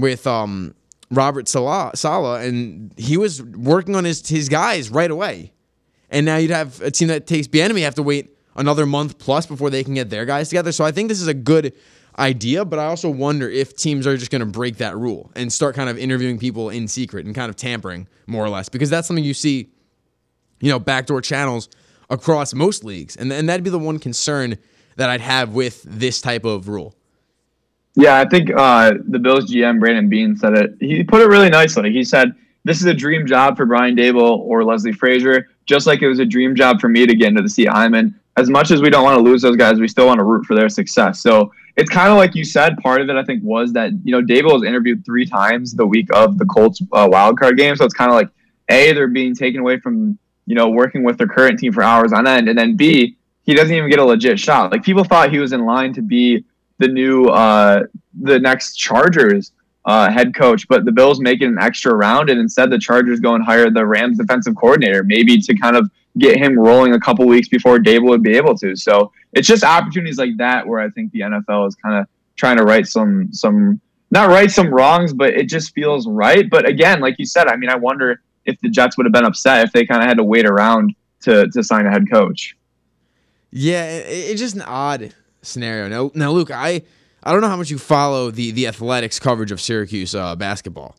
with um Robert Saleh, Saleh and he was working on his his guys right away. And now you'd have a team that takes Bieniemy have to wait another month plus before they can get their guys together. So I think this is a good idea, but I also wonder if teams are just going to break that rule and start kind of interviewing people in secret and kind of tampering more or less because that's something you see you know, backdoor channels across most leagues. And, and that'd be the one concern that I'd have with this type of rule. Yeah, I think uh, the Bills GM Brandon Beane said it. He put it really nicely. He said, "This is a dream job for Brian Daboll or Leslie Frazier, just like it was a dream job for me to get into the C. Hyman. As much as we don't want to lose those guys, we still want to root for their success. So it's kind of like you said. Part of it, I think, was that you know Daboll was interviewed three times the week of the Colts uh, wild card game. So it's kind of like a they're being taken away from you know working with their current team for hours on end, and then b he doesn't even get a legit shot. Like people thought he was in line to be the new uh, the next Chargers uh, head coach, but the Bills making an extra round, and instead the Chargers go and hire the Rams defensive coordinator, maybe to kind of get him rolling a couple weeks before Daboll would be able to. So it's just opportunities like that where I think the NFL is kind of trying to right some some not right some wrongs, but it just feels right. But again, like you said, I mean, I wonder if the Jets would have been upset if they kind of had to wait around to to sign a head coach. Yeah, it, it's just an odd scenario. Now, now, Luke, I I don't know how much you follow the the athletics coverage of Syracuse uh, basketball.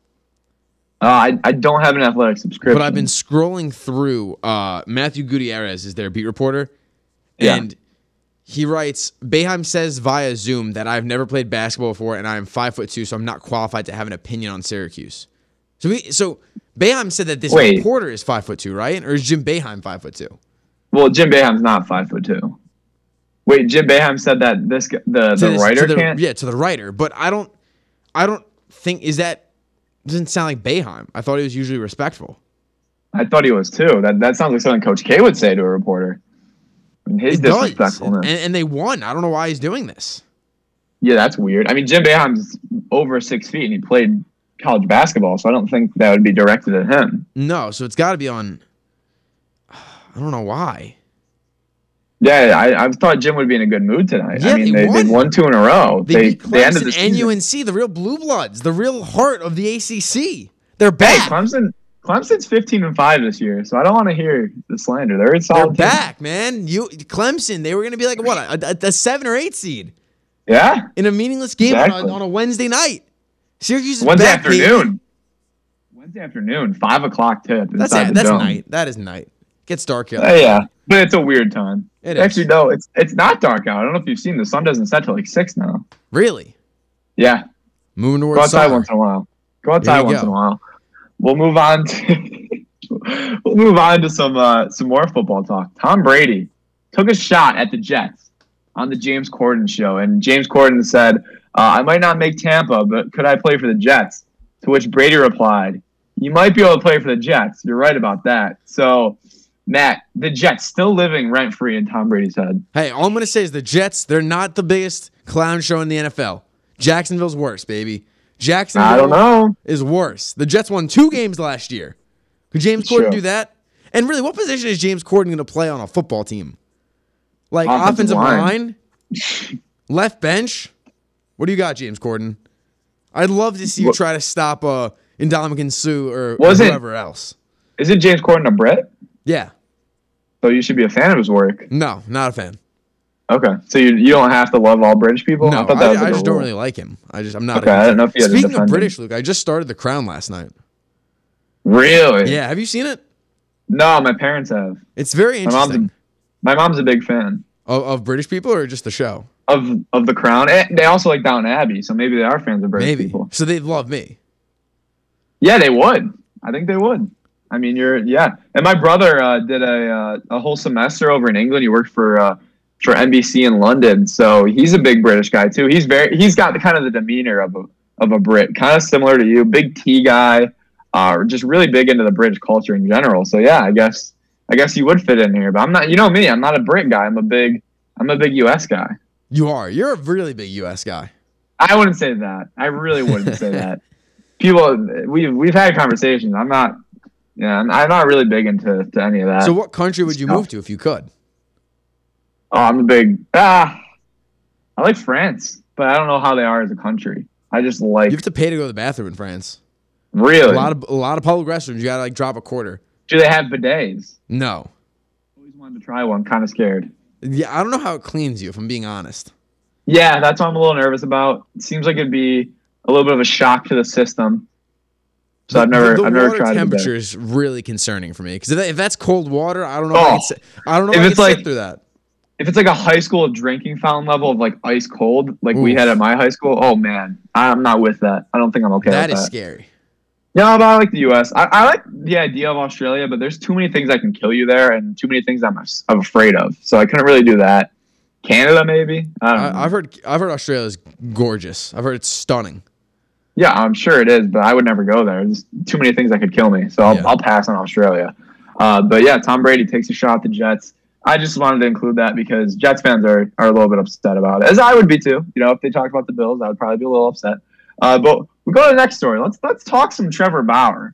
Uh, I, I don't have an athletic subscription. But I've been scrolling through. Uh, Matthew Gutierrez is their beat reporter, Yeah. and he writes: Boeheim says via Zoom that I've never played basketball before, and I am five foot two, so I'm not qualified to have an opinion on Syracuse. So, we, so Boeheim said that this Wait. reporter is five foot two, right? Or is Jim Boeheim five foot two? Well, Jim Boeheim's not five foot two. Wait, Jim Boeheim said that this the the this- writer the, can't. Yeah, to the writer, but I don't, I don't think is that doesn't sound like Boeheim. I thought he was usually respectful. I thought he was too. That that sounds like something Coach K would say to a reporter. I mean, his It does, disrespectfulness. and, and they won. I don't know why he's doing this. yeah, that's weird. I mean, Jim Boeheim's over six feet and he played college basketball, so I don't think that would be directed at him. No, so it's got to be on. I don't know why. Yeah, I, I thought Jim would be in a good mood tonight. Yeah, I mean, they they, won. they won two in a row. They, They, beat they ended the Clemson and. UNC, the real blue bloods, the real heart of the ACC. They're Hey, back. Clemson. Clemson's fifteen and five this year, so I don't want to hear the slander. They're a They're solid. team. back, man. You Clemson, they were going to be like what a, a, a seven or eight seed Yeah, in a meaningless game on, Exactly. a, on a Wednesday night. Syracuse is Wednesday back, baby. afternoon. Wednesday afternoon, five o'clock tip. That's it. That's dome. night. That is night. Gets dark here. Uh, yeah, but it's a weird time. It is. Actually, no, it's it's not dark out. I don't know if you've seen the sun doesn't set till like six now. Really? Yeah, Moving go outside summer. once in a while. Go outside once go. in a while. We'll move on to we'll move on to some uh, some more football talk. Tom Brady took a shot at the Jets on the James Corden show, and James Corden said, uh, "I might not make Tampa, but could I play for the Jets?" To which Brady replied, "You might be able to play for the Jets. You're right about that." So. Matt, the Jets still living rent free in Tom Brady's head. Hey, all I'm going to say is the Jets, they're not the biggest clown show in the NFL. Jacksonville's worse, baby. Jacksonville I don't know. is worse. The Jets won two games last year. Could James. Corden do that? And really, what position is James Corden going to play on a football team? Like Offensive offensive line. line, left bench. What do you got, James Corden? I'd love to see you try to stop uh, Ndamukong Suh or, or whoever else. Is it James Corden a Brit? Yeah, So you should be a fan of his work. no, not a fan. Okay, so you, you don't have to love all British people. No, thought I, was I like a just don't really like him. I just I'm not. Okay, a I didn't know if you had Speaking of. British, Luke, I just started The Crown last night. Really? Yeah, have you seen it? No, my parents have. It's very My mom's a, interesting. my mom's a big fan Of, of British people or just the show? of of The Crown. And they also like Downton Abbey, so maybe they are fans of British Maybe. people. So they love me. Yeah, they would. I think they would. I mean, you're yeah. And my brother uh, did a uh, a whole semester over in England. He worked for uh, for NBC in London, so he's a big British guy too. He's very he's got the kind of the demeanor of a of a Brit, kind of similar to you. Big tea guy, uh, just really big into the British culture in general. So yeah, I guess I guess you would fit in here. But I'm not. You know me. I'm not a Brit guy. I'm a big I'm a big U.S. guy. You are. You're a really big U.S. guy. I wouldn't say that. I really wouldn't say that. People, we've we've had conversations. I'm not. Yeah, I'm, I'm not really big into to any of that. So what country would you No. move to if you could? oh, I'm a big. Ah, I like France, but I don't know how they are as a country. I just like You have to pay to go to the bathroom in France. really. A lot of a lot of public restrooms. You gotta like drop a quarter. Do they have bidets? No. Always wanted to try one. Kind of scared. Yeah, I don't know how it cleans you. If I'm being honest. Yeah, that's what I'm a little nervous about. It seems like it'd be a little bit of a shock to the system. So I've never, The, the I've never tried temperature is really concerning for me because if, that- if that's cold water, I don't know. If I, Oh. I don't know If if, it's like- through that. if it's like a high school drinking fountain level of like ice cold, like we had at my high school, oh man, I'm not with that. I don't think I'm okay that is that. scary. Yeah, but I like the U.S. I, I like the idea of Australia, but there's too many things that can kill you there, and too many things I'm, I'm afraid of. So I couldn't really do that. Canada, maybe. I don't know. I, I've heard I've heard Australia's gorgeous. I've heard it's stunning. Yeah, I'm sure it is, but I would never go there. There's too many things that could kill me. So I'll, Yeah. I'll pass on Australia. Uh, but yeah, Tom Brady takes a shot at the Jets. I just wanted to include that because Jets fans are, are a little bit upset about it, as I would be too. You know, if they talk about the Bills, I would probably be a little upset. Uh, but we go to the next story. Let's let's talk some Trevor Bauer.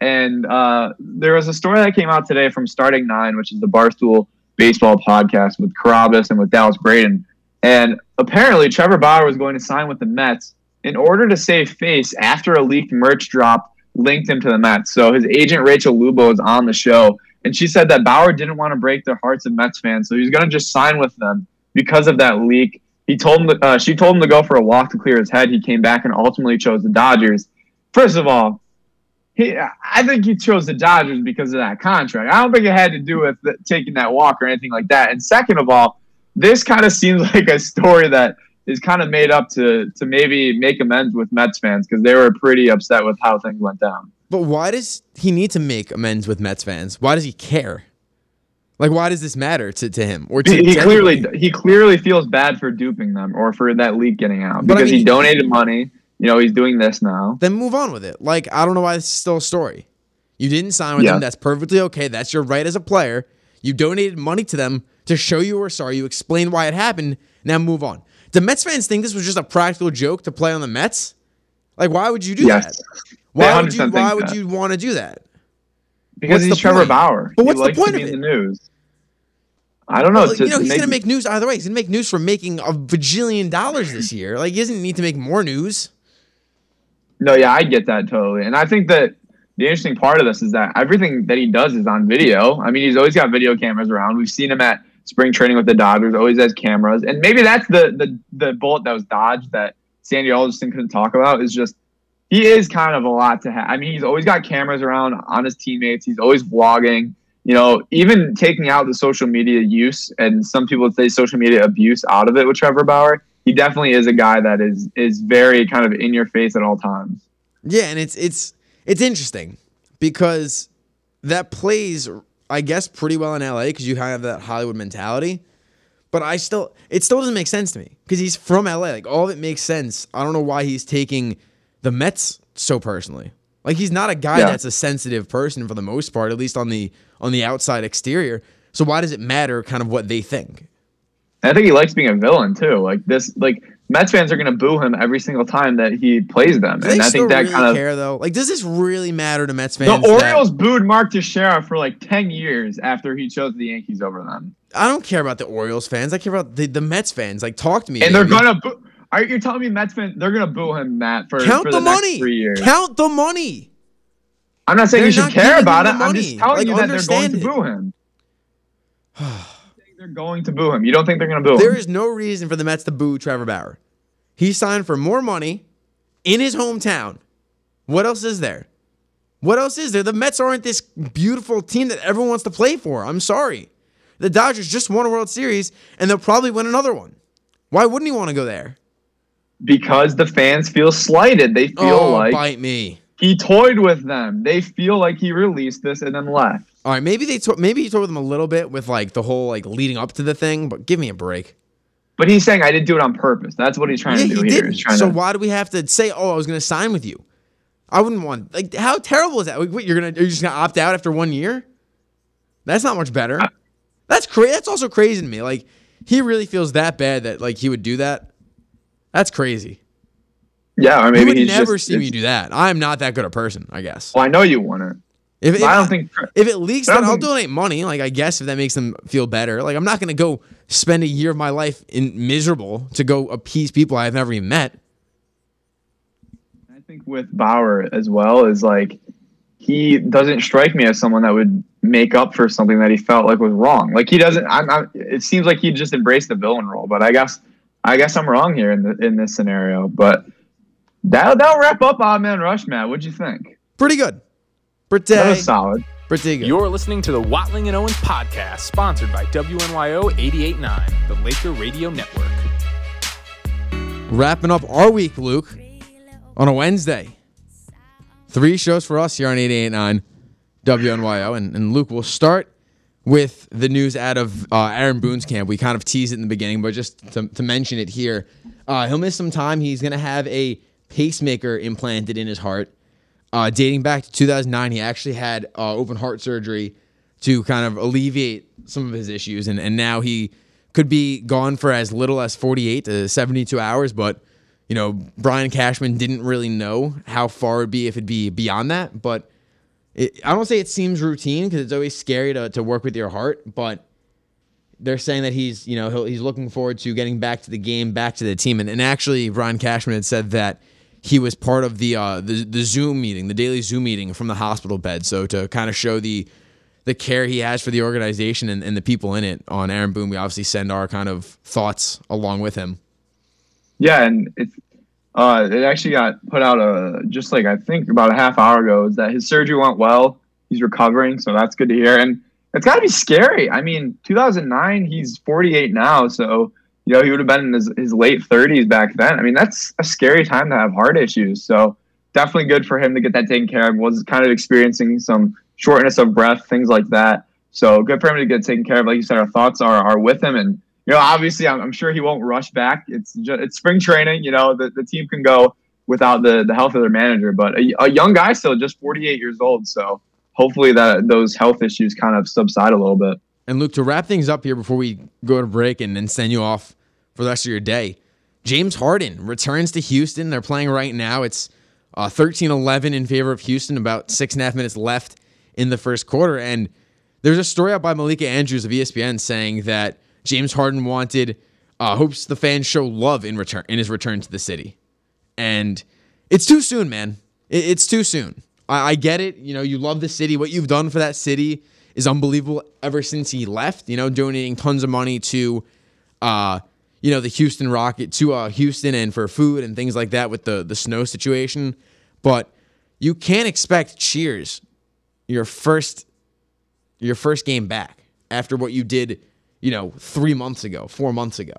And uh, there was a story that came out today from Starting Nine, which is the Barstool baseball podcast with Carrabis and with Dallas Braden. And apparently, Trevor Bauer was going to sign with the Mets in order to save face after a leaked merch drop linked him to the Mets. So his agent Rachel Luba is on the show, and she said that Bauer didn't want to break the hearts of Mets fans, so he's going to just sign with them because of that leak. He told him, uh, she told him to go for a walk to clear his head. He came back and ultimately chose the Dodgers. First of all, he, I think he chose the Dodgers because of that contract. I don't think it had to do with the, taking that walk or anything like that. And second of all, this kind of seems like a story that is kind of made up to to maybe make amends with Mets fans because they were pretty upset with how things went down. But why does he need to make amends with Mets fans? Why does he care? Like, why does this matter to, to him? Or to, he, he clearly he clearly feels bad for duping them or for that leak getting out But I because mean, he donated money. You know, he's doing this now. then move on with it. Like, I don't know why this is still a story. You didn't sign with Yeah. them. That's perfectly okay. That's your right as a player. You donated money to them to show you were sorry. You explained why it happened. Now move on. Do Mets fans think this was just a practical joke to play on the Mets? Like, why would you do Yes. that? Why would you? Why would that. you want to do that? Because What's he's the Trevor point? Bauer. But He what's the likes point of it? the news. I don't know. Well, you know, he's make- gonna make news either way. He's gonna make news for making a bajillion dollars this year. Like, he doesn't need to make more news. No, yeah, I get that totally. And I think that the interesting part of this is that everything that he does is on video. I mean, he's always got video cameras around. We've seen him at spring training with the Dodgers, always has cameras. And maybe that's the the, the bullet that was dodged that Sandy Alderson couldn't talk about is just he is kind of a lot to have. I mean, he's always got cameras around on his teammates. He's always vlogging. You know, even taking out the social media use and some people say social media abuse out of it with Trevor Bauer. He definitely is a guy that is is very kind of in your face at all times. Yeah, and it's it's it's interesting because that plays, I guess, pretty well in LA because you have that Hollywood mentality. But I still, it still doesn't make sense to me because he's from LA. Like all of it makes sense. I don't know why he's taking the Mets so personally. Like he's not a guy Yeah. that's a sensitive person for the most part, at least on the on the outside exterior. So why does it matter kind of what they think? And I think he likes being a villain too. Like this, like Mets fans are going to boo him every single time that he plays them, Do and I think that really kind of care though? Like, does this really matter to Mets the fans? that- Orioles booed Mark Teixeira for like ten years after he chose the Yankees over them, I don't care about the Orioles fans. I care about the, the Mets fans. Like, talk to me. and they're gonna. Boo- are you telling me Mets fans they're gonna boo him, Matt, for, count for the, the, next money. three years? Count the money. I'm not saying They're you should care about it. I'm just telling Like, you that they're going understand to boo him. they're going to boo him. You don't think they're going to boo There him? is no reason for the Mets to boo Trevor Bauer. He signed for more money in his hometown. What else is there? What else is there? The Mets aren't this beautiful team that everyone wants to play for. I'm sorry. The Dodgers just won a World Series and they'll probably win another one. Why wouldn't he want to go there? because the fans feel slighted. They feel oh, like bite me. he toyed with them. They feel like he released this and then left. All right, maybe they to- maybe he told them a little bit with like the whole like leading up to the thing, but give me a break. But he's saying I didn't do it on purpose. That's what he's trying Yeah, to do he here. So to, why do we have to say, "Oh, I was going to sign with you"? I wouldn't want. Like, how terrible is that? Like, what, you're gonna you're just gonna opt out after one year? That's not much better. Uh, that's crazy. That's also crazy to me. Like, he really feels that bad that like he would do that. That's crazy. yeah, or You maybe would he's never just, see me do that. I'm not that good a person. I guess. Well, I know you wouldn't. If, if I don't think. if it leaks, then I'll think- donate money. Like I guess if that makes them feel better. Like I'm not gonna go spend a year of my life in miserable to go appease people I've never even met. I think with Bauer as well is like he doesn't strike me as someone that would make up for something that he felt like was wrong. Like he doesn't. I'm. I'm it seems like he just embraced the villain role. But I guess I guess I'm wrong here in the, in this scenario. But that that'll wrap up Odd Man Rush, Matt. What'd you think? Pretty good. Pretty, That was solid. pretty. You're listening to the Watling and Owens podcast, sponsored by WNYO 88.9, the Laker Radio Network. Wrapping up our week, Luke, on a Wednesday. Three shows for us here on 889 WNYO. And, and Luke, we'll start with the news out of uh, Aaron Boone's camp. We kind of teased it in the beginning, but just to, to mention it here, uh, he'll miss some time. He's going to have a pacemaker implanted in his heart. Uh, dating back to 2009, he actually had uh, open heart surgery to kind of alleviate some of his issues. And, and now he could be gone for as little as 48 to 72 hours, but you know, Brian Cashman didn't really know how far it'd be if it'd be beyond that. But it, I don't say it seems routine because it's always scary to, to work with your heart. But they're saying that he's, you know, he's looking forward to getting back to the game, back to the team. And, and actually, Brian Cashman had said that he was part of the, uh, the the Zoom meeting, the daily Zoom meeting from the hospital bed. So to kind of show the the care he has for the organization and, and the people in it on Aaron Boone, we obviously send our kind of thoughts along with him. Yeah, and it's uh, it actually got put out a just like I think about a half hour ago is that his surgery went well. He's recovering, so that's good to hear. And it's got to be scary. I mean, 2009, he's 48 now, so you know he would have been in his, his late 30s back then. I mean, that's a scary time to have heart issues. So definitely good for him to get that taken care of. Was kind of experiencing some shortness of breath, things like that. So good for him to get taken care of. Like you said, our thoughts are are with him and you know, obviously, I'm, I'm, sure he won't rush back. It's just, it's spring training. You know, the, the team can go without the the health of their manager, but a, a young guy still, just 48 years old. So hopefully that those health issues kind of subside a little bit. And Luke, to wrap things up here before we go to break and then send you off for the rest of your day, James Harden returns to Houston. They're playing right now. It's uh, 13 11 in favor of Houston, about six and a half minutes left in the first quarter. And there's a story out by Malika Andrews of ESPN saying that James Harden wanted uh, hopes the fans show love in return in his return to the city, and it's too soon, man. It, it's too soon. I, I get it. You know, you love the city. What you've done for that city is unbelievable. Ever since he left, you know, donating tons of money to, uh, you know, the Houston Rocket to uh, Houston and for food and things like that with the the snow situation. But you can't expect cheers your first your first game back after what you did you know, three months ago, four months ago.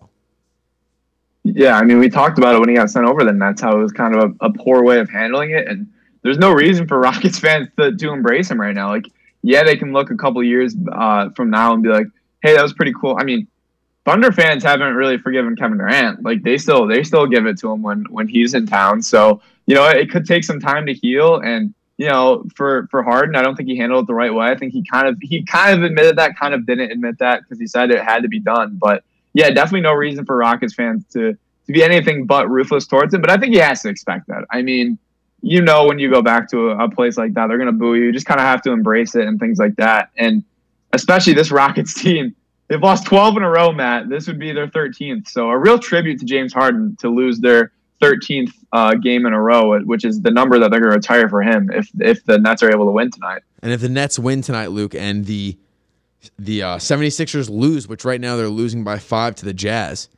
Yeah, I mean, we talked about it when he got sent over. Then that's how it was kind of a, a poor way of handling it, and there's no reason for Rockets fans to, to embrace him right now. Like, yeah, they can look a couple years uh, from now and be like, "Hey, that was pretty cool." I mean, Thunder fans haven't really forgiven Kevin Durant. Like, they still they still give it to him when when he's in town. So you know, it could take some time to heal, and you know, for for Harden, I don't think he handled it the right way. I think he kind of he kind of admitted that, kind of didn't admit that because he said it had to be done. But yeah, definitely no reason for Rockets fans to to be anything but ruthless towards him. But I think he has to expect that. I mean, you know, when you go back to a, a place like that, they're gonna boo you. You just kind of have to embrace it and things like that. And especially this Rockets team, they've lost 12 in a row, Matt. This would be their 13th. So a real tribute to James Harden to lose their 13th uh, game in a row, which is the number that they're going to retire for him if if the Nets are able to win tonight. And if the Nets win tonight, Luke, and the the uh, 76ers lose, which right now they're losing by five to the Jazz,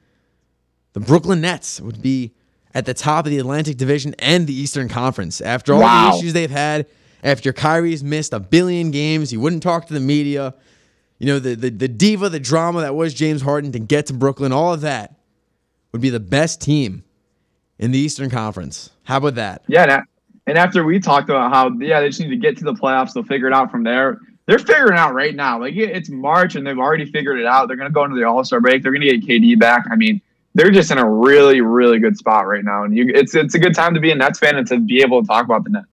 the Brooklyn Nets would be at the top of the Atlantic Division and the Eastern Conference. After all wow. the issues they've had, after Kyrie's missed a billion games, he wouldn't talk to the media. You know, the, the, the diva, the drama that was James Harden to get to Brooklyn, all of that would be the best team in the Eastern Conference. How about that? Yeah, and after we talked about how yeah they just need to get to the playoffs, they'll figure it out from there. They're figuring it out right now. Like it's March and they've already figured it out. They're going to go into the All Star break. They're going to get KD back. I mean, they're just in a really really good spot right now, and you, it's it's a good time to be a Nets fan and to be able to talk about the Nets.